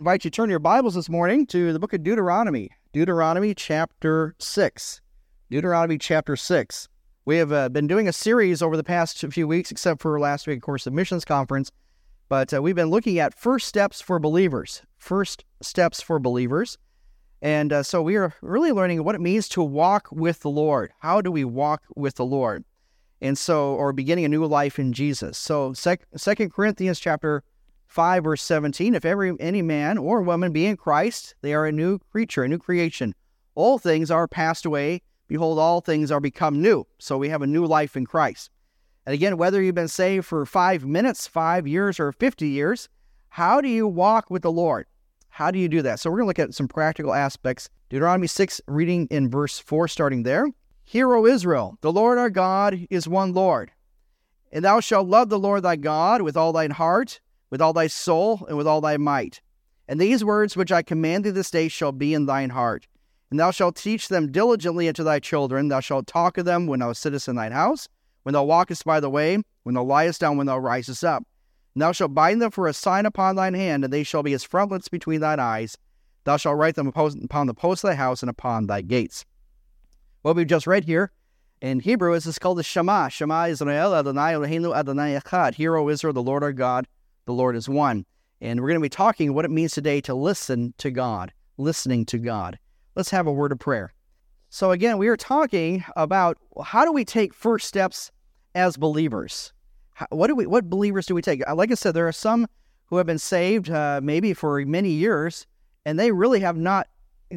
invite you to turn your Bibles this morning to the book of Deuteronomy, Deuteronomy chapter 6. Deuteronomy chapter 6. We have uh, been doing a series over the past few weeks, except for last week, of course, the missions conference. But uh, we've been looking at first steps for believers, first steps for believers. And uh, so we are really learning what it means to walk with the Lord. How do we walk with the Lord? And so, or beginning a new life in Jesus. So, Second Corinthians chapter 5 verse 17 if every any man or woman be in christ they are a new creature a new creation. All things are passed away. Behold all things are become new. So we have a new life in christ. And again whether you've been saved for five minutes five years or 50 years how do you walk with the lord? How do you do that? So we're going to look at some practical aspects. Deuteronomy 6 reading in verse 4 starting there. Hear o israel the lord our god is one lord. And thou shalt love the lord thy god with all thine heart with all thy soul and with all thy might. And these words which I command thee this day shall be in thine heart. And thou shalt teach them diligently unto thy children. Thou shalt talk of them when thou sittest in thine house, when thou walkest by the way, when thou liest down, when thou risest up. And thou shalt bind them for a sign upon thine hand, and they shall be as frontlets between thine eyes. Thou shalt write them upon the posts of thy house and upon thy gates. What we've just read here in Hebrew is called the Shema. Shema Israel Adonai Eloheinu Adonai Echad. Hear, O Israel, the Lord our God, the Lord is one. And we're going to be talking what it means today to listen to God, listening to God. Let's have a word of prayer. So, again, we are talking about how do we take first steps as believers? What do we, what believers do we take? Uh, like I said, there are some who have been saved uh, maybe for many years, and they really have not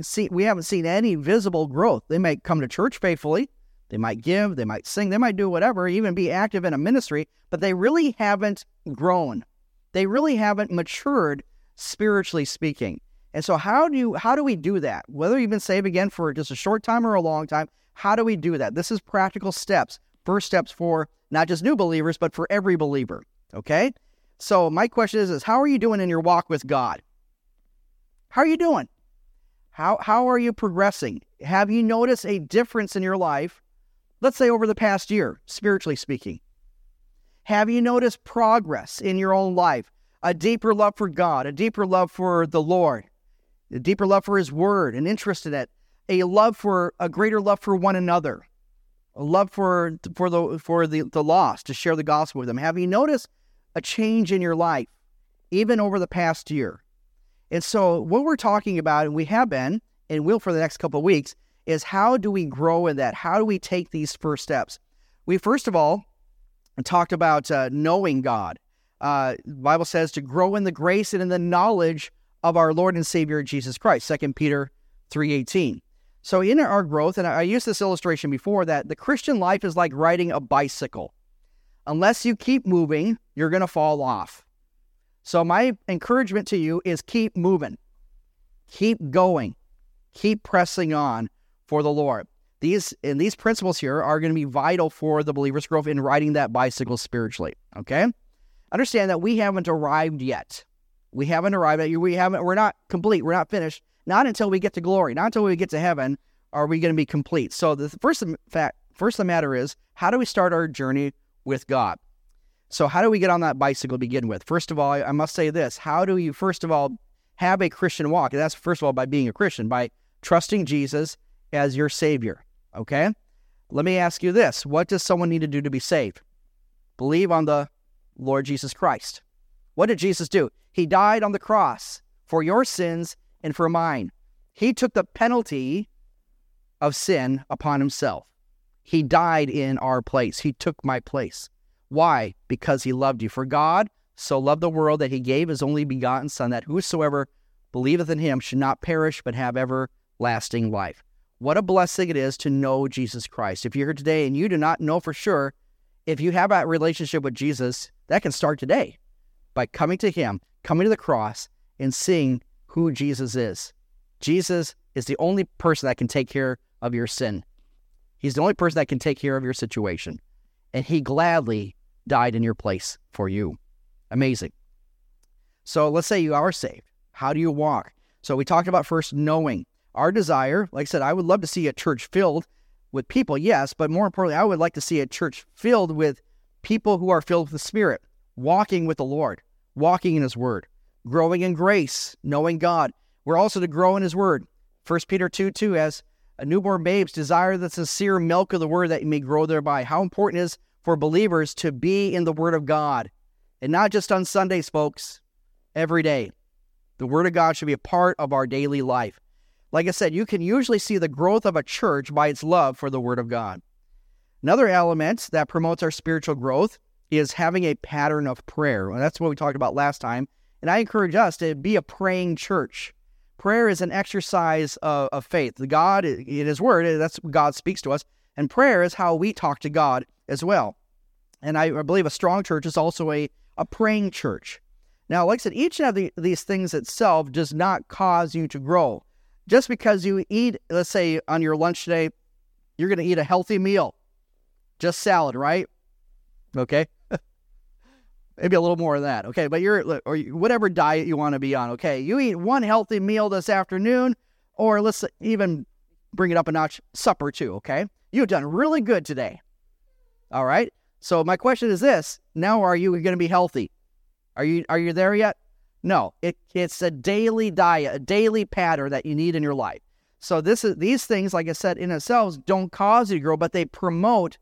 seen, we haven't seen any visible growth. They might come to church faithfully, they might give, they might sing, they might do whatever, even be active in a ministry, but they really haven't grown they really haven't matured spiritually speaking. And so how do you, how do we do that? Whether you've been saved again for just a short time or a long time, how do we do that? This is practical steps. First steps for not just new believers, but for every believer. Okay? So my question is, is how are you doing in your walk with God? How are you doing? How how are you progressing? Have you noticed a difference in your life, let's say over the past year, spiritually speaking? Have you noticed progress in your own life? A deeper love for God, a deeper love for the Lord, a deeper love for His Word, an interest in it, a love for a greater love for one another, a love for for the for the, the lost to share the gospel with them. Have you noticed a change in your life, even over the past year? And so, what we're talking about, and we have been, and will for the next couple of weeks, is how do we grow in that? How do we take these first steps? We first of all talked about uh, knowing God. Uh, the Bible says to grow in the grace and in the knowledge of our Lord and Savior Jesus Christ. 2 Peter 3:18. So in our growth, and I used this illustration before, that the Christian life is like riding a bicycle. Unless you keep moving, you're going to fall off. So my encouragement to you is keep moving, keep going, keep pressing on for the Lord. These and these principles here are going to be vital for the believer's growth in riding that bicycle spiritually. Okay, understand that we haven't arrived yet. We haven't arrived yet. We haven't. We're not complete. We're not finished. Not until we get to glory. Not until we get to heaven are we going to be complete. So the first fact, first the matter is, how do we start our journey with God? So how do we get on that bicycle to begin with? First of all, I must say this: How do you first of all have a Christian walk? And that's first of all by being a Christian, by trusting Jesus as your Savior. Okay? Let me ask you this What does someone need to do to be saved? Believe on the Lord Jesus Christ. What did Jesus do? He died on the cross for your sins and for mine. He took the penalty of sin upon himself. He died in our place. He took my place. Why? Because he loved you. For God so loved the world that he gave his only begotten Son, that whosoever believeth in him should not perish, but have everlasting life. What a blessing it is to know Jesus Christ. If you're here today and you do not know for sure, if you have that relationship with Jesus, that can start today by coming to Him, coming to the cross, and seeing who Jesus is. Jesus is the only person that can take care of your sin. He's the only person that can take care of your situation. And He gladly died in your place for you. Amazing. So let's say you are saved. How do you walk? So we talked about first knowing. Our desire, like I said, I would love to see a church filled with people, yes, but more importantly, I would like to see a church filled with people who are filled with the Spirit, walking with the Lord, walking in His Word, growing in grace, knowing God. We're also to grow in His Word. 1 Peter 2 2, as a newborn babes desire the sincere milk of the Word that you may grow thereby. How important it is for believers to be in the Word of God. And not just on Sundays, folks, every day. The Word of God should be a part of our daily life. Like I said, you can usually see the growth of a church by its love for the Word of God. Another element that promotes our spiritual growth is having a pattern of prayer. Well, that's what we talked about last time. And I encourage us to be a praying church. Prayer is an exercise of, of faith. God, in His Word, eh, that's God speaks to us. And prayer is how we talk to God as well. And I, I believe a strong church is also a, a praying church. Now, like I said, each of the, these things itself does not cause you to grow. Just because you eat, let's say on your lunch today, you're going to eat a healthy meal, just salad, right? Okay. Maybe a little more of that. Okay. But you're, or whatever diet you want to be on. Okay. You eat one healthy meal this afternoon, or let's even bring it up a notch, supper too. Okay. You've done really good today. All right. So my question is this now are you going to be healthy? Are you are you there yet? No, it, it's a daily diet, a daily pattern that you need in your life. So this is these things, like I said, in themselves don't cause you to grow, but they promote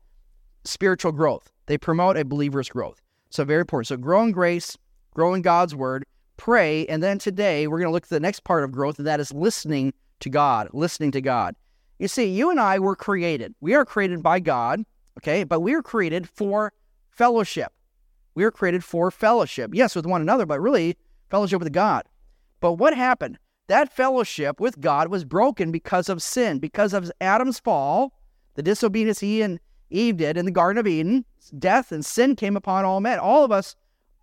spiritual growth. They promote a believer's growth. So very important. So grow in grace, grow in God's word, pray, and then today we're going to look at the next part of growth, and that is listening to God. Listening to God. You see, you and I were created. We are created by God, okay, but we are created for fellowship. We are created for fellowship. Yes, with one another, but really fellowship with God. But what happened? That fellowship with God was broken because of sin, because of Adam's fall, the disobedience he and Eve did in the Garden of Eden. Death and sin came upon all men. All of us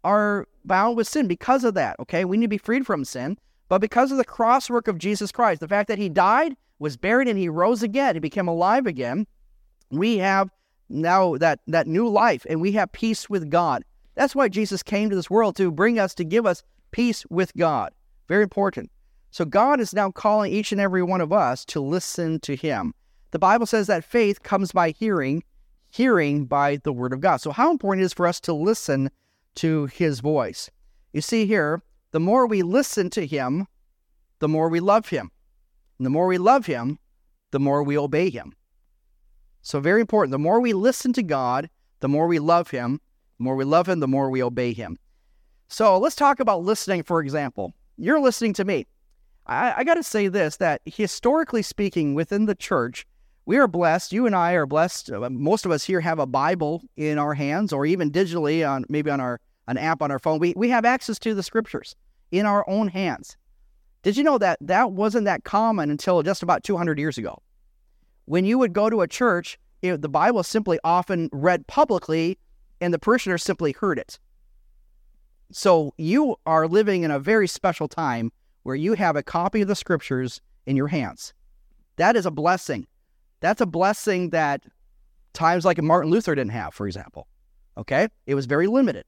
are bound with sin because of that, okay? We need to be freed from sin. But because of the cross work of Jesus Christ, the fact that he died, was buried, and he rose again, he became alive again, we have now that, that new life and we have peace with God. That's why Jesus came to this world to bring us, to give us peace with God. Very important. So God is now calling each and every one of us to listen to Him. The Bible says that faith comes by hearing, hearing by the Word of God. So, how important it is for us to listen to His voice? You see here, the more we listen to Him, the more we love Him. And the more we love Him, the more we obey Him. So, very important. The more we listen to God, the more we love Him, the more we love Him, the more we obey Him. So let's talk about listening, for example. You're listening to me. I, I got to say this that historically speaking, within the church, we are blessed. You and I are blessed. Uh, most of us here have a Bible in our hands, or even digitally on maybe on our an app on our phone. We we have access to the scriptures in our own hands. Did you know that that wasn't that common until just about 200 years ago? When you would go to a church, the Bible simply often read publicly and the parishioners simply heard it. So you are living in a very special time where you have a copy of the scriptures in your hands. That is a blessing. That's a blessing that times like Martin Luther didn't have, for example. Okay? It was very limited.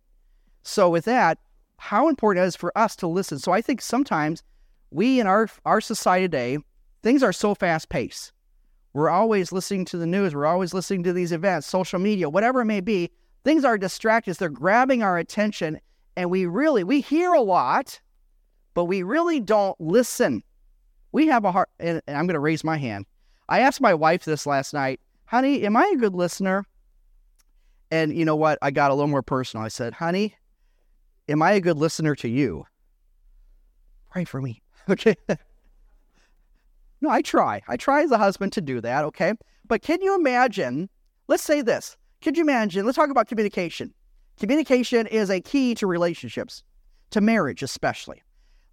So with that, how important it is for us to listen. So I think sometimes we in our our society today, things are so fast paced. We're always listening to the news, we're always listening to these events, social media, whatever it may be, things are distractions. They're grabbing our attention, and we really we hear a lot, but we really don't listen. We have a heart, and I'm going to raise my hand. I asked my wife this last night, honey, am I a good listener? And you know what? I got a little more personal. I said, honey, am I a good listener to you? Pray for me. Okay. no, I try. I try as a husband to do that. Okay. But can you imagine? Let's say this could you imagine? Let's talk about communication. Communication is a key to relationships, to marriage especially.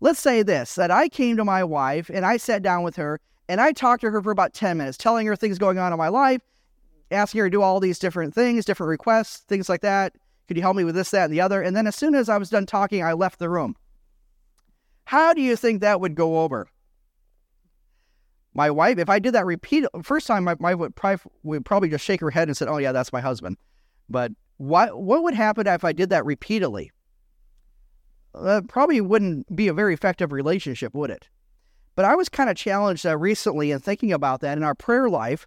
Let's say this that I came to my wife and I sat down with her and I talked to her for about 10 minutes, telling her things going on in my life, asking her to do all these different things, different requests, things like that. Could you help me with this, that, and the other? And then as soon as I was done talking, I left the room. How do you think that would go over? My wife, if I did that repeat, first time, my wife would probably, would probably just shake her head and said, "Oh yeah, that's my husband." But what what would happen if I did that repeatedly? Uh, probably wouldn't be a very effective relationship, would it? But I was kind of challenged uh, recently in thinking about that in our prayer life.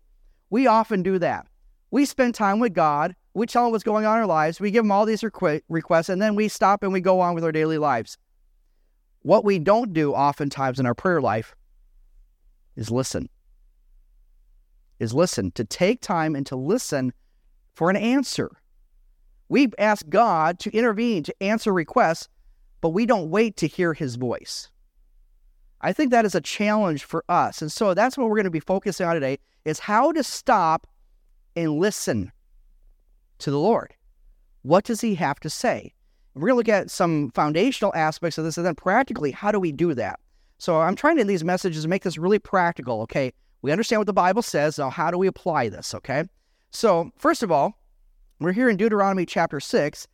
We often do that. We spend time with God. We tell Him what's going on in our lives. We give Him all these requ- requests, and then we stop and we go on with our daily lives. What we don't do oftentimes in our prayer life is listen. Is listen, to take time and to listen for an answer. We ask God to intervene, to answer requests, but we don't wait to hear his voice. I think that is a challenge for us. And so that's what we're going to be focusing on today is how to stop and listen to the Lord. What does he have to say? We're going to look at some foundational aspects of this and then practically, how do we do that? So I'm trying to in these messages make this really practical, okay? We understand what the Bible says. Now, how do we apply this, okay? So, first of all, we're here in Deuteronomy chapter 6,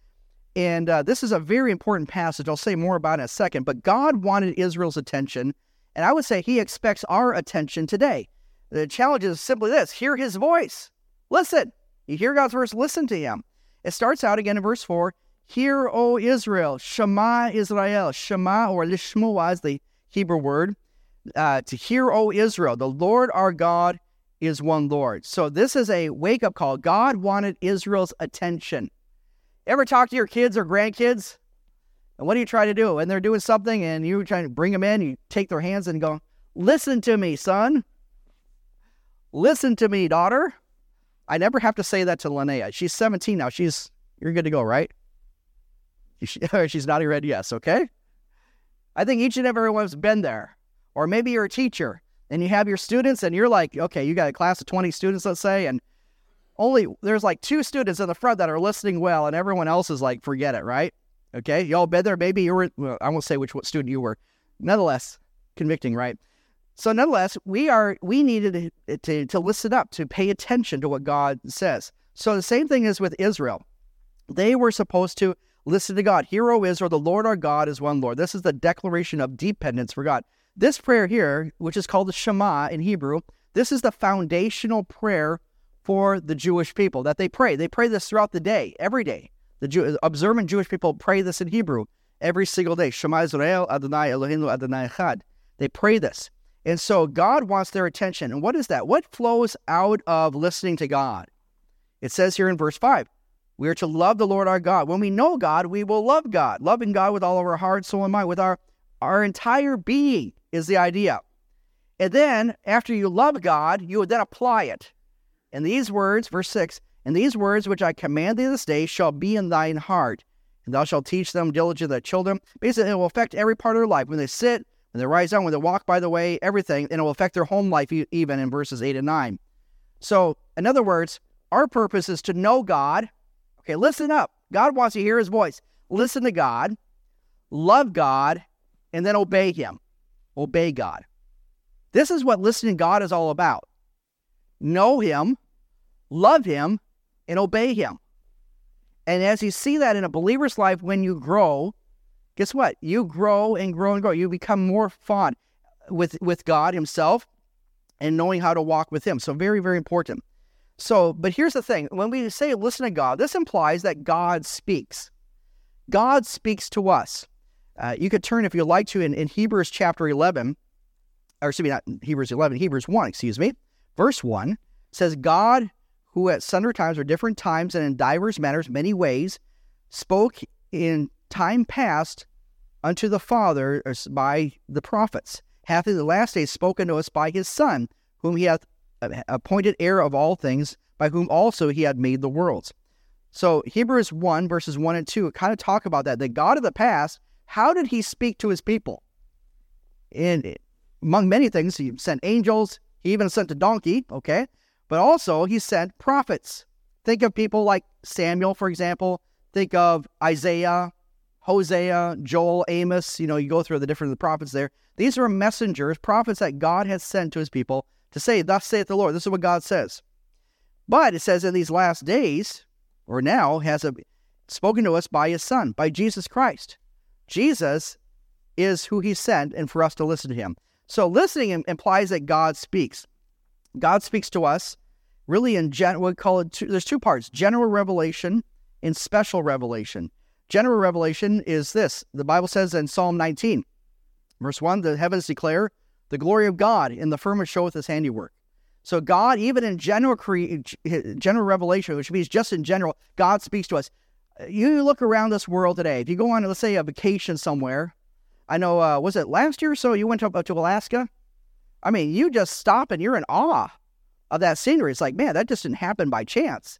and uh, this is a very important passage. I'll say more about in a second. But God wanted Israel's attention, and I would say He expects our attention today. The challenge is simply this hear His voice. Listen. You hear God's voice, listen to Him. It starts out again in verse 4 Hear, O Israel, Shema Israel, Shema or Lishmua is the Hebrew word. Uh, to hear, O Israel, the Lord our God is one Lord. So this is a wake up call. God wanted Israel's attention. Ever talk to your kids or grandkids? And what do you try to do? And they're doing something and you're trying to bring them in, you take their hands and go, Listen to me, son. Listen to me, daughter. I never have to say that to Linnea. She's 17 now. She's, you're good to go, right? She's nodding red, yes, okay? I think each and every one's been there. Or maybe you're a teacher and you have your students and you're like, okay, you got a class of 20 students, let's say, and only there's like two students in the front that are listening well, and everyone else is like, forget it, right? Okay, y'all been there. Maybe you were. Well, I won't say which student you were. Nonetheless, convicting, right? So, nonetheless, we are we needed to, to to listen up, to pay attention to what God says. So the same thing is with Israel. They were supposed to listen to God. Hear, O Israel, the Lord our God is one Lord. This is the declaration of dependence for God. This prayer here, which is called the Shema in Hebrew, this is the foundational prayer for the Jewish people that they pray. They pray this throughout the day, every day. The Jew, observant Jewish people pray this in Hebrew every single day. Shema Israel, Adonai Eloheinu, Adonai Echad. They pray this. And so God wants their attention. And what is that? What flows out of listening to God? It says here in verse 5 we are to love the Lord our God. When we know God, we will love God. Loving God with all of our heart, soul, and mind, with our, our entire being is the idea. And then, after you love God, you would then apply it. And these words, verse 6, and these words which I command thee this day shall be in thine heart, and thou shalt teach them diligently to children. Basically, it will affect every part of their life. When they sit, when they rise up, when they walk by the way, everything, and it will affect their home life even in verses 8 and 9. So, in other words, our purpose is to know God. Okay, listen up. God wants you to hear his voice. Listen to God, love God, and then obey him. Obey God. This is what listening to God is all about know Him, love Him, and obey Him. And as you see that in a believer's life, when you grow, guess what? You grow and grow and grow. You become more fond with, with God Himself and knowing how to walk with Him. So, very, very important. So, but here's the thing when we say listen to God, this implies that God speaks. God speaks to us. Uh, you could turn, if you'd like to, in, in Hebrews chapter 11, or excuse me, not Hebrews 11, Hebrews 1, excuse me. Verse 1 says, God, who at sundry times or different times and in divers manners, many ways, spoke in time past unto the Father by the prophets, hath in the last days spoken to us by his Son, whom he hath uh, appointed heir of all things, by whom also he had made the worlds. So Hebrews 1, verses 1 and 2 kind of talk about that. The God of the past, how did he speak to his people? And among many things, he sent angels, he even sent a donkey, okay? But also, he sent prophets. Think of people like Samuel, for example. Think of Isaiah, Hosea, Joel, Amos. You know, you go through the different the prophets there. These are messengers, prophets that God has sent to his people to say, Thus saith the Lord. This is what God says. But it says in these last days, or now, has a, spoken to us by his Son, by Jesus Christ. Jesus is who he sent, and for us to listen to him. So listening implies that God speaks. God speaks to us really in gen we call it two, there's two parts general revelation and special revelation general revelation is this the bible says in psalm 19 verse 1 the heavens declare the glory of god and the firmament showeth his handiwork so god even in general cre- general revelation which means just in general god speaks to us you look around this world today if you go on let's say a vacation somewhere I know, uh, was it last year or so you went up to Alaska? I mean, you just stop and you're in awe of that scenery. It's like, man, that just didn't happen by chance.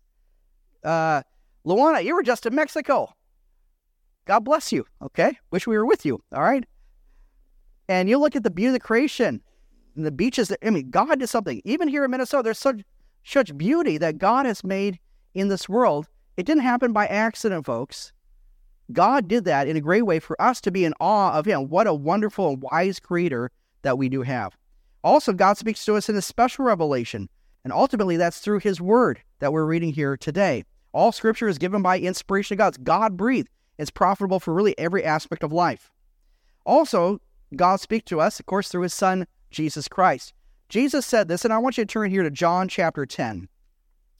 Uh, Luana, you were just in Mexico. God bless you. Okay. Wish we were with you. All right. And you look at the beauty of the creation and the beaches. That, I mean, God did something. Even here in Minnesota, there's such, such beauty that God has made in this world. It didn't happen by accident, folks. God did that in a great way for us to be in awe of Him. What a wonderful and wise creator that we do have. Also, God speaks to us in a special revelation, and ultimately that's through His Word that we're reading here today. All Scripture is given by inspiration of God. God breathed. It's profitable for really every aspect of life. Also, God speaks to us, of course, through His Son, Jesus Christ. Jesus said this, and I want you to turn here to John chapter 10.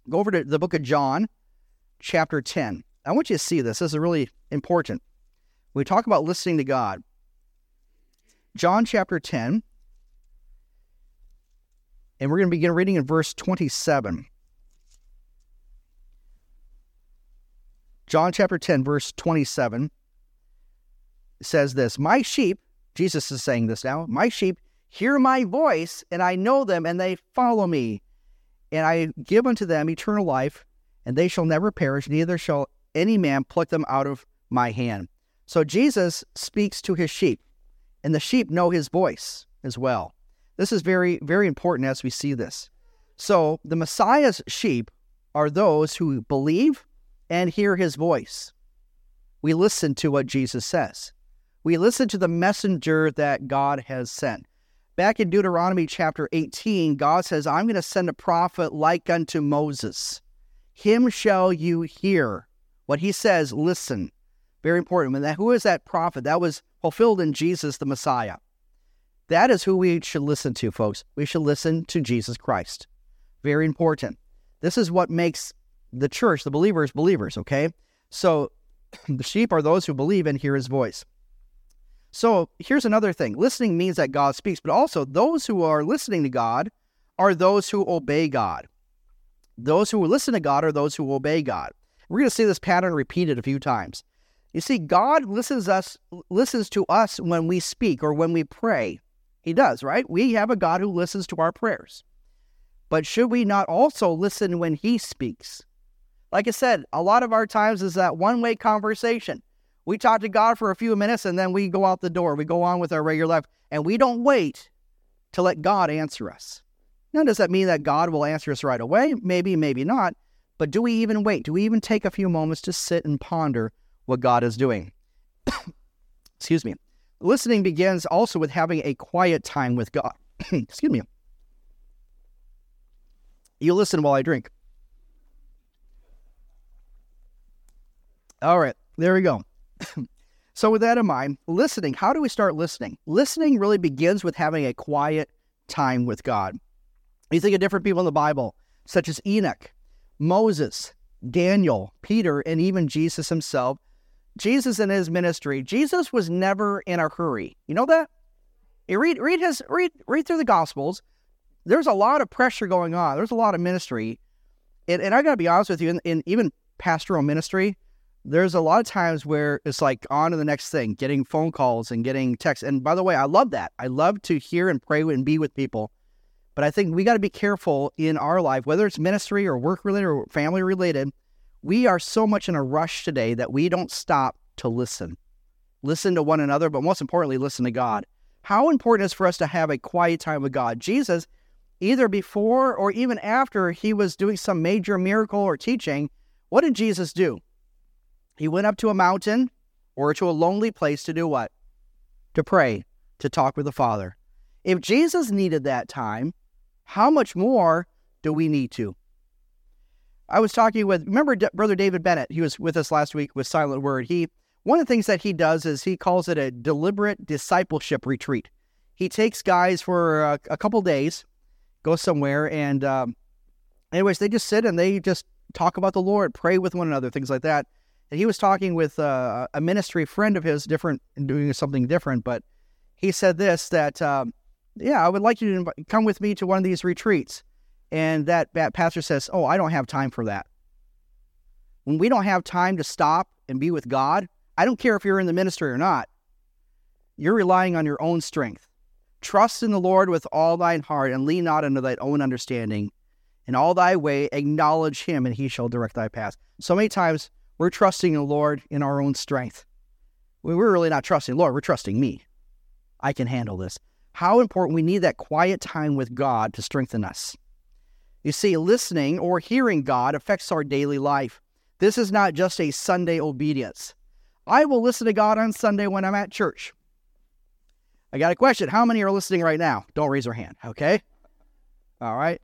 Go over to the book of John, chapter 10. I want you to see this. This is really important. we talk about listening to God, John chapter 10, and we're going to begin reading in verse 27. John chapter 10, verse 27 says this My sheep, Jesus is saying this now, my sheep hear my voice, and I know them, and they follow me. And I give unto them eternal life, and they shall never perish, neither shall any man pluck them out of my hand. So Jesus speaks to his sheep, and the sheep know his voice as well. This is very, very important as we see this. So the Messiah's sheep are those who believe and hear his voice. We listen to what Jesus says. We listen to the messenger that God has sent. Back in Deuteronomy chapter 18, God says, I'm going to send a prophet like unto Moses. Him shall you hear. What he says, listen. Very important. And that, who is that prophet? That was fulfilled in Jesus the Messiah. That is who we should listen to, folks. We should listen to Jesus Christ. Very important. This is what makes the church, the believers, believers, okay? So the sheep are those who believe and hear his voice. So here's another thing listening means that God speaks, but also those who are listening to God are those who obey God. Those who listen to God are those who obey God. We're going to see this pattern repeated a few times. You see, God listens us listens to us when we speak or when we pray. He does, right? We have a God who listens to our prayers. But should we not also listen when he speaks? Like I said, a lot of our times is that one way conversation. We talk to God for a few minutes and then we go out the door. We go on with our regular life and we don't wait to let God answer us. Now, does that mean that God will answer us right away? Maybe, maybe not. But do we even wait? Do we even take a few moments to sit and ponder what God is doing? Excuse me. Listening begins also with having a quiet time with God. Excuse me. You listen while I drink. All right, there we go. so, with that in mind, listening, how do we start listening? Listening really begins with having a quiet time with God. You think of different people in the Bible, such as Enoch, Moses, Daniel, Peter, and even Jesus himself. Jesus in his ministry, Jesus was never in a hurry. You know that? You read read his read read through the Gospels. There's a lot of pressure going on. There's a lot of ministry, and, and I got to be honest with you. In, in even pastoral ministry, there's a lot of times where it's like on to the next thing, getting phone calls and getting texts. And by the way, I love that. I love to hear and pray and be with people. But I think we got to be careful in our life, whether it's ministry or work related or family related. We are so much in a rush today that we don't stop to listen. Listen to one another, but most importantly, listen to God. How important is for us to have a quiet time with God? Jesus, either before or even after he was doing some major miracle or teaching, what did Jesus do? He went up to a mountain or to a lonely place to do what? To pray, to talk with the Father. If Jesus needed that time, how much more do we need to? I was talking with, remember D- Brother David Bennett? He was with us last week with Silent Word. He one of the things that he does is he calls it a deliberate discipleship retreat. He takes guys for a, a couple days, go somewhere, and um, anyways, they just sit and they just talk about the Lord, pray with one another, things like that. And he was talking with uh, a ministry friend of his, different, doing something different. But he said this that, um, yeah, I would like you to come with me to one of these retreats. And that, that pastor says, oh, I don't have time for that. When we don't have time to stop and be with God, I don't care if you're in the ministry or not. you're relying on your own strength. Trust in the Lord with all thine heart and lean not unto thy own understanding. In all thy way, acknowledge him, and he shall direct thy path. So many times we're trusting the Lord in our own strength. We're really not trusting the Lord, we're trusting me. I can handle this. How important we need that quiet time with God to strengthen us. You see, listening or hearing God affects our daily life. This is not just a Sunday obedience. I will listen to God on Sunday when I'm at church. I got a question. How many are listening right now? Don't raise your hand, okay? All right.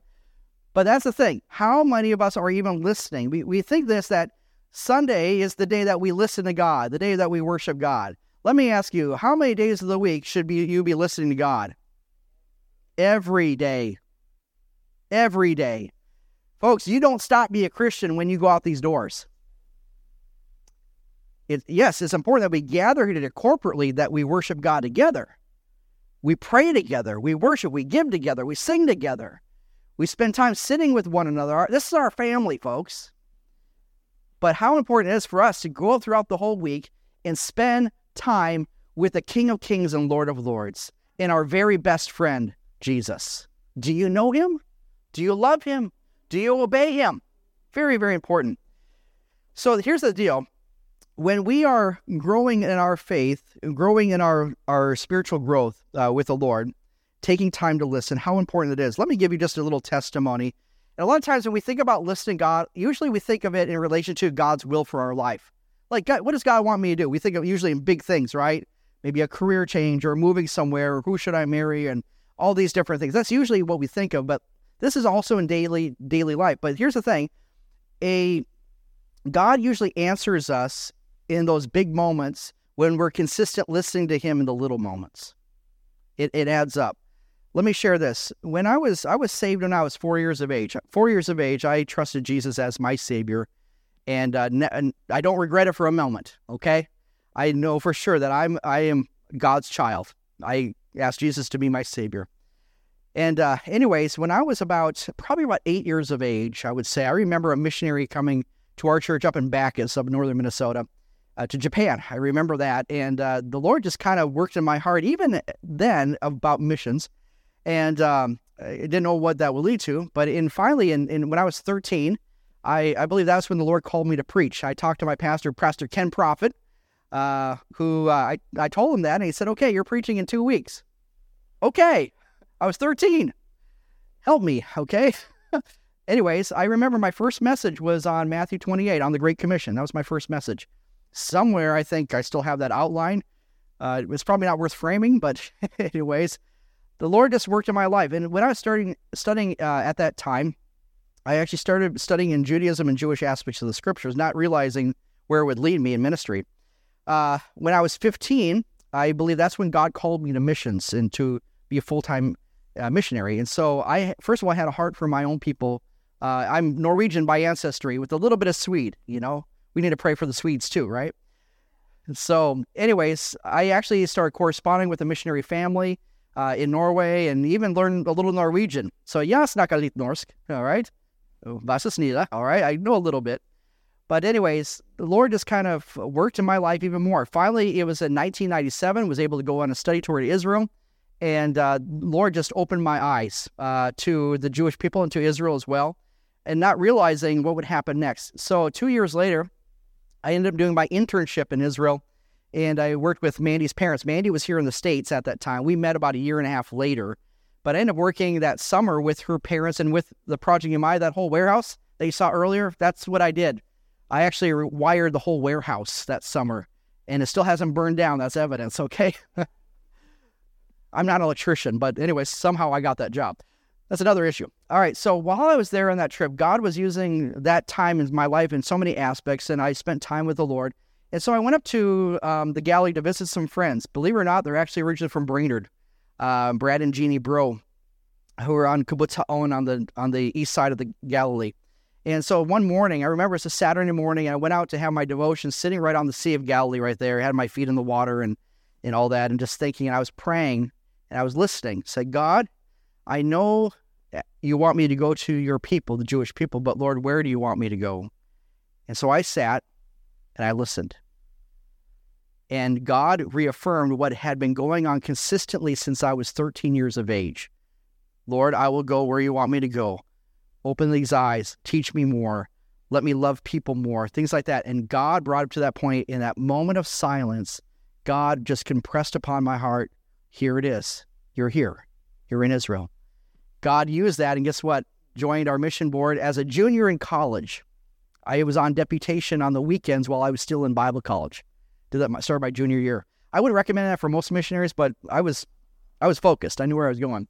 But that's the thing. How many of us are even listening? We, we think this that Sunday is the day that we listen to God, the day that we worship God. Let me ask you, how many days of the week should be, you be listening to God? Every day. Every day. Folks, you don't stop being a Christian when you go out these doors. It, yes, it's important that we gather here corporately, that we worship God together. We pray together, we worship, we give together, we sing together. We spend time sitting with one another. This is our family, folks. But how important it is for us to go throughout the whole week and spend time with the King of Kings and Lord of Lords and our very best friend, Jesus. Do you know him? Do you love him? Do you obey him? Very, very important. So here's the deal. When we are growing in our faith, growing in our, our spiritual growth uh, with the Lord, taking time to listen, how important it is. Let me give you just a little testimony. And a lot of times when we think about listening God, usually we think of it in relation to God's will for our life. Like, God, what does God want me to do? We think of usually in big things, right? Maybe a career change or moving somewhere or who should I marry and all these different things. That's usually what we think of, but this is also in daily daily life. But here's the thing: a God usually answers us in those big moments when we're consistent listening to Him in the little moments. It, it adds up. Let me share this. When I was I was saved when I was four years of age. Four years of age, I trusted Jesus as my Savior, and, uh, ne- and I don't regret it for a moment. Okay, I know for sure that I'm I am God's child. I asked Jesus to be my Savior. And uh, anyways, when I was about probably about eight years of age, I would say I remember a missionary coming to our church up in Backus, up northern Minnesota, uh, to Japan. I remember that, and uh, the Lord just kind of worked in my heart even then about missions, and um, I didn't know what that would lead to. But in finally, in, in when I was 13, I, I believe that's when the Lord called me to preach. I talked to my pastor, Pastor Ken Prophet, uh, who uh, I I told him that, and he said, "Okay, you're preaching in two weeks." Okay, I was 13. Help me, okay? Anyways, I remember my first message was on Matthew 28 on the Great Commission. That was my first message. Somewhere, I think I still have that outline. Uh, it was probably not worth framing, but anyways, the Lord just worked in my life. And when I was starting studying uh, at that time, I actually started studying in Judaism and Jewish aspects of the scriptures, not realizing where it would lead me in ministry. Uh, when I was 15, I believe that's when God called me to missions and to be a full time uh, missionary. And so I, first of all, I had a heart for my own people. Uh, I'm Norwegian by ancestry with a little bit of Swede, you know. We need to pray for the Swedes too, right? So, anyways, I actually started corresponding with a missionary family uh, in Norway and even learned a little Norwegian. So, jag snackar lite norsk, all right? Vasa snida, all right? I know a little bit. But anyways, the Lord just kind of worked in my life even more. Finally, it was in 1997, was able to go on a study tour to Israel. And uh, Lord just opened my eyes uh, to the Jewish people and to Israel as well, and not realizing what would happen next. So two years later, I ended up doing my internship in Israel, and I worked with Mandy's parents. Mandy was here in the States at that time. We met about a year and a half later, but I ended up working that summer with her parents and with the Project Nehemiah, that whole warehouse that you saw earlier. That's what I did. I actually wired the whole warehouse that summer, and it still hasn't burned down. That's evidence, okay? I'm not an electrician, but anyway, somehow I got that job. That's another issue. All right. So while I was there on that trip, God was using that time in my life in so many aspects, and I spent time with the Lord. And so I went up to um, the Galilee to visit some friends. Believe it or not, they're actually originally from Brainerd. Uh, Brad and Jeannie Bro, who are on Kibbutz Ha'on on the on the east side of the Galilee. And so one morning, I remember it's a Saturday morning, I went out to have my devotion sitting right on the Sea of Galilee right there. I had my feet in the water and, and all that, and just thinking, and I was praying and I was listening. Said, God, I know you want me to go to your people, the Jewish people, but Lord, where do you want me to go? And so I sat and I listened. And God reaffirmed what had been going on consistently since I was 13 years of age. Lord, I will go where you want me to go. Open these eyes, teach me more, let me love people more, things like that. And God brought up to that point in that moment of silence. God just compressed upon my heart, here it is. You're here. You're in Israel. God used that, and guess what? Joined our mission board as a junior in college. I was on deputation on the weekends while I was still in Bible college. Did that my, start my junior year. I would recommend that for most missionaries, but I was I was focused. I knew where I was going.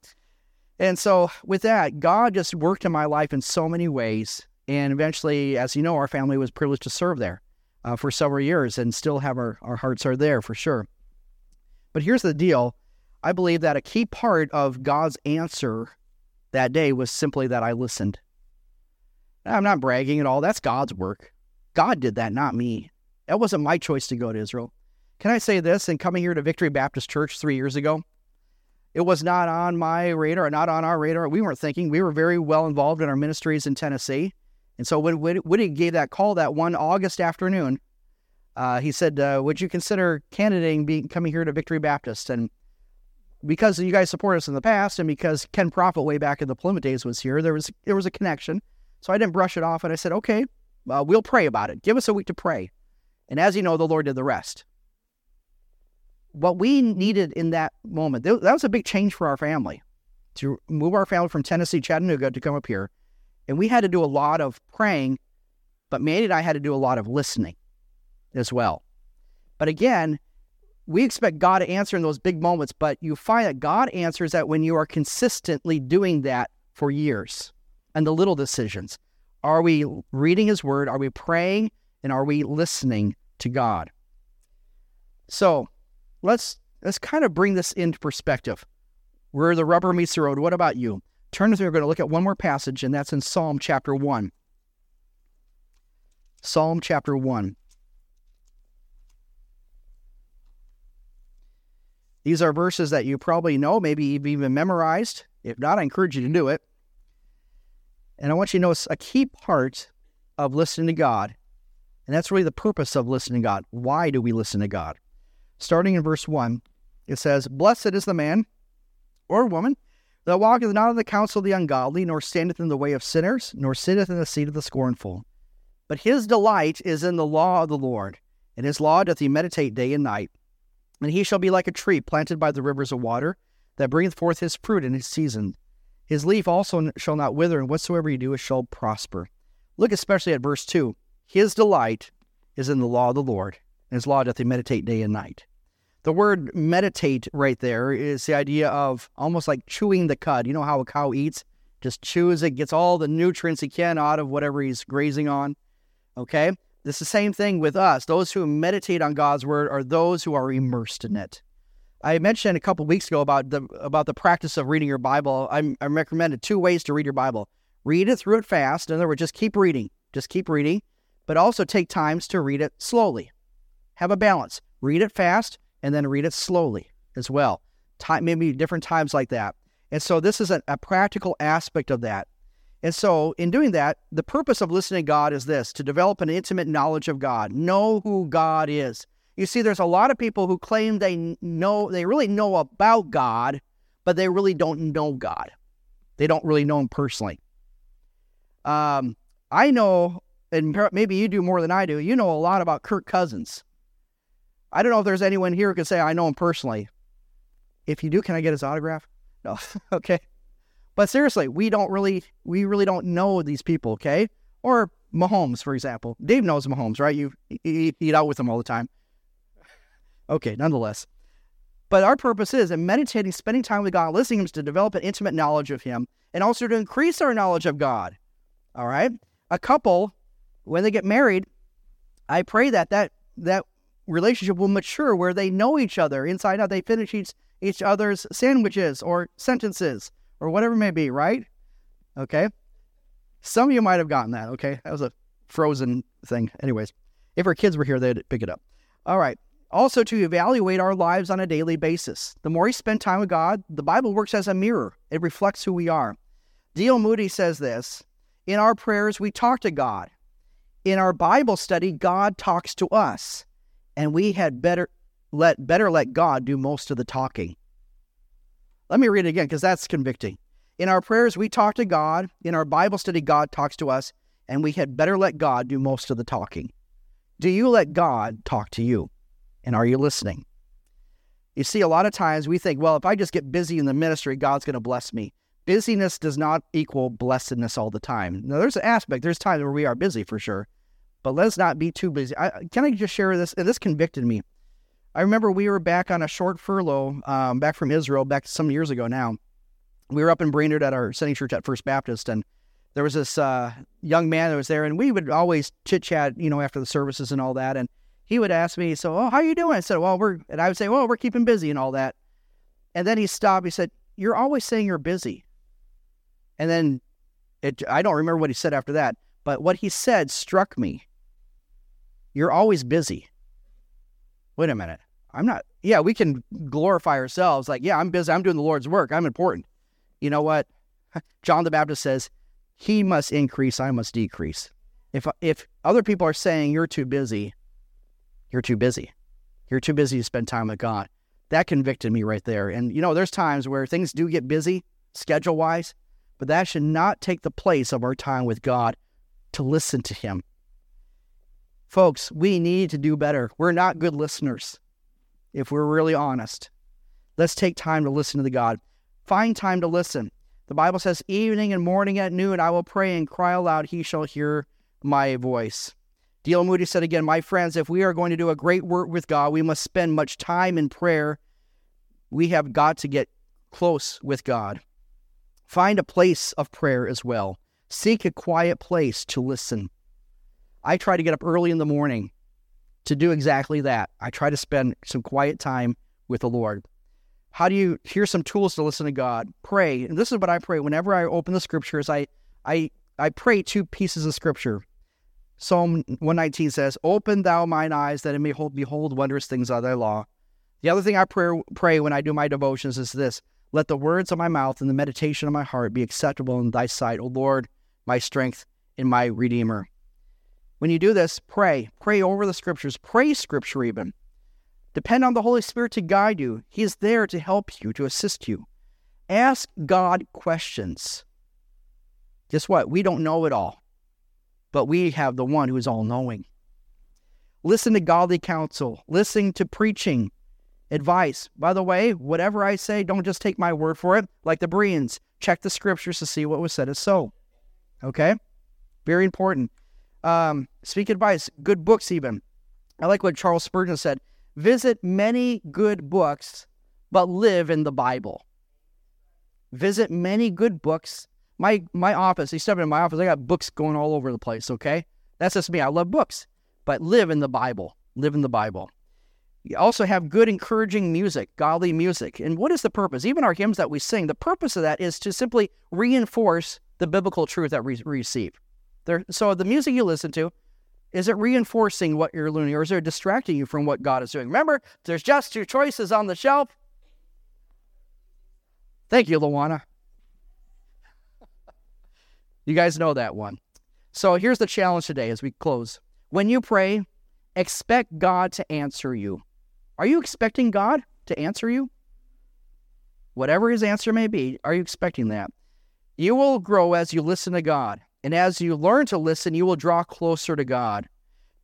And so with that, God just worked in my life in so many ways. And eventually, as you know, our family was privileged to serve there uh, for several years and still have our, our hearts are there for sure. But here's the deal I believe that a key part of God's answer that day was simply that I listened. I'm not bragging at all. That's God's work. God did that, not me. That wasn't my choice to go to Israel. Can I say this? In coming here to Victory Baptist Church three years ago, it was not on my radar, not on our radar. We weren't thinking. We were very well involved in our ministries in Tennessee. And so when Woody gave that call that one August afternoon, uh, he said, uh, "Would you consider candidating, being coming here to Victory Baptist?" And because you guys support us in the past, and because Ken Prophet way back in the Plymouth days was here, there was there was a connection. So I didn't brush it off, and I said, "Okay, uh, we'll pray about it. Give us a week to pray." And as you know, the Lord did the rest. What we needed in that moment, that was a big change for our family to move our family from Tennessee, Chattanooga to come up here. And we had to do a lot of praying, but Mandy and I had to do a lot of listening as well. But again, we expect God to answer in those big moments, but you find that God answers that when you are consistently doing that for years and the little decisions. Are we reading His Word? Are we praying? And are we listening to God? So let's let's kind of bring this into perspective. Where the rubber meets the road. What about you? Turn with me. We're going to look at one more passage, and that's in Psalm chapter 1. Psalm chapter 1. These are verses that you probably know, maybe you've even memorized. If not, I encourage you to do it. And I want you to know a key part of listening to God, and that's really the purpose of listening to God. Why do we listen to God? Starting in verse 1, it says, Blessed is the man or woman that walketh not in the counsel of the ungodly, nor standeth in the way of sinners, nor sitteth in the seat of the scornful. But his delight is in the law of the Lord, and his law doth he meditate day and night. And he shall be like a tree planted by the rivers of water, that bringeth forth his fruit in his season. His leaf also shall not wither, and whatsoever he doeth shall prosper. Look especially at verse 2. His delight is in the law of the Lord, and his law doth he meditate day and night. The word meditate right there is the idea of almost like chewing the cud. You know how a cow eats? Just chews it, gets all the nutrients he can out of whatever he's grazing on. Okay? It's the same thing with us. Those who meditate on God's word are those who are immersed in it. I mentioned a couple weeks ago about the about the practice of reading your Bible. I'm, I recommended two ways to read your Bible. Read it through it fast. In other words, just keep reading. Just keep reading. But also take times to read it slowly. Have a balance. Read it fast and then read it slowly as well. Time, maybe different times like that. And so this is a, a practical aspect of that. And so in doing that, the purpose of listening to God is this to develop an intimate knowledge of God, know who God is. You see, there's a lot of people who claim they know, they really know about God, but they really don't know God. They don't really know Him personally. Um, I know, and maybe you do more than I do, you know a lot about Kirk Cousins. I don't know if there's anyone here who can say I know him personally. If you do, can I get his autograph? No. okay. But seriously, we don't really we really don't know these people, okay? Or Mahomes, for example. Dave knows Mahomes, right? You, eat out with him all the time. Okay, nonetheless. But our purpose is in meditating, spending time with God, listening to Him to develop an intimate knowledge of Him, and also to increase our knowledge of God. All right? A couple, when they get married, I pray that that, that relationship will mature where they know each other inside out. They finish each, each other's sandwiches or sentences or whatever it may be, right? Okay. Some of you might have gotten that. Okay. That was a frozen thing. Anyways, if our kids were here, they'd pick it up. All right. Also, to evaluate our lives on a daily basis. The more we spend time with God, the Bible works as a mirror, it reflects who we are. D.L. Moody says this In our prayers, we talk to God. In our Bible study, God talks to us and we had better let better let God do most of the talking. Let me read it again because that's convicting. In our prayers, we talk to God. In our Bible study, God talks to us, and we had better let God do most of the talking. Do you let God talk to you? And are you listening? You see, a lot of times we think, well, if I just get busy in the ministry, God's going to bless me. Busyness does not equal blessedness all the time. Now, there's an aspect, there's times where we are busy for sure, but let's not be too busy. I, can I just share this? And this convicted me. I remember we were back on a short furlough, um, back from Israel, back some years ago now. We were up in Brainerd at our Sunday church at First Baptist, and there was this uh, young man that was there, and we would always chit chat, you know, after the services and all that. And he would ask me, "So, oh, how are you doing?" I said, "Well, we're," and I would say, "Well, we're keeping busy and all that." And then he stopped. He said, "You're always saying you're busy." And then it, I don't remember what he said after that, but what he said struck me. You're always busy. Wait a minute. I'm not, yeah, we can glorify ourselves like, yeah, I'm busy. I'm doing the Lord's work. I'm important. You know what? John the Baptist says, He must increase, I must decrease. If, if other people are saying you're too busy, you're too busy. You're too busy to spend time with God. That convicted me right there. And, you know, there's times where things do get busy schedule wise, but that should not take the place of our time with God to listen to Him. Folks, we need to do better. We're not good listeners if we're really honest. Let's take time to listen to the God. Find time to listen. The Bible says, Evening and morning at noon, I will pray and cry aloud, he shall hear my voice. D.L. Moody said again, My friends, if we are going to do a great work with God, we must spend much time in prayer. We have got to get close with God. Find a place of prayer as well. Seek a quiet place to listen. I try to get up early in the morning to do exactly that. I try to spend some quiet time with the Lord. How do you hear some tools to listen to God? Pray. And this is what I pray whenever I open the scriptures, I I I pray two pieces of scripture. Psalm 119 says, Open thou mine eyes that I may behold wondrous things of thy law. The other thing I pray, pray when I do my devotions is this Let the words of my mouth and the meditation of my heart be acceptable in thy sight, O Lord, my strength and my redeemer. When you do this, pray. Pray over the scriptures. Pray scripture even. Depend on the Holy Spirit to guide you. He is there to help you, to assist you. Ask God questions. Guess what? We don't know it all, but we have the one who is all knowing. Listen to godly counsel. Listen to preaching, advice. By the way, whatever I say, don't just take my word for it. Like the Bereans, check the scriptures to see what was said as so. Okay? Very important. Um, speak advice, good books, even. I like what Charles Spurgeon said visit many good books, but live in the Bible. Visit many good books. My my office, you step in my office, I got books going all over the place, okay? That's just me. I love books, but live in the Bible. Live in the Bible. You also have good, encouraging music, godly music. And what is the purpose? Even our hymns that we sing, the purpose of that is to simply reinforce the biblical truth that we receive. There, so the music you listen to, is it reinforcing what you're learning or is it distracting you from what God is doing? Remember, there's just two choices on the shelf. Thank you, Luana. you guys know that one. So here's the challenge today as we close. When you pray, expect God to answer you. Are you expecting God to answer you? Whatever his answer may be, are you expecting that? You will grow as you listen to God. And as you learn to listen, you will draw closer to God.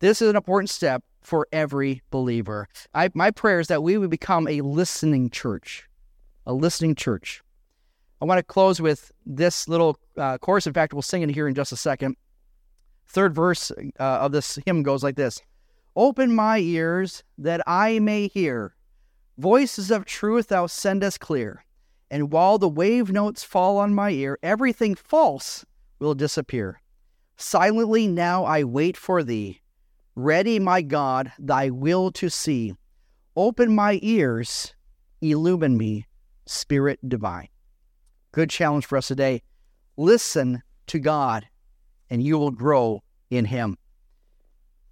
This is an important step for every believer. I, my prayer is that we would become a listening church, a listening church. I want to close with this little uh, chorus. In fact, we'll sing it here in just a second. Third verse uh, of this hymn goes like this Open my ears that I may hear voices of truth thou sendest clear. And while the wave notes fall on my ear, everything false will disappear. Silently now I wait for thee. Ready, my God, thy will to see. Open my ears, illumine me, Spirit divine. Good challenge for us today. Listen to God, and you will grow in Him.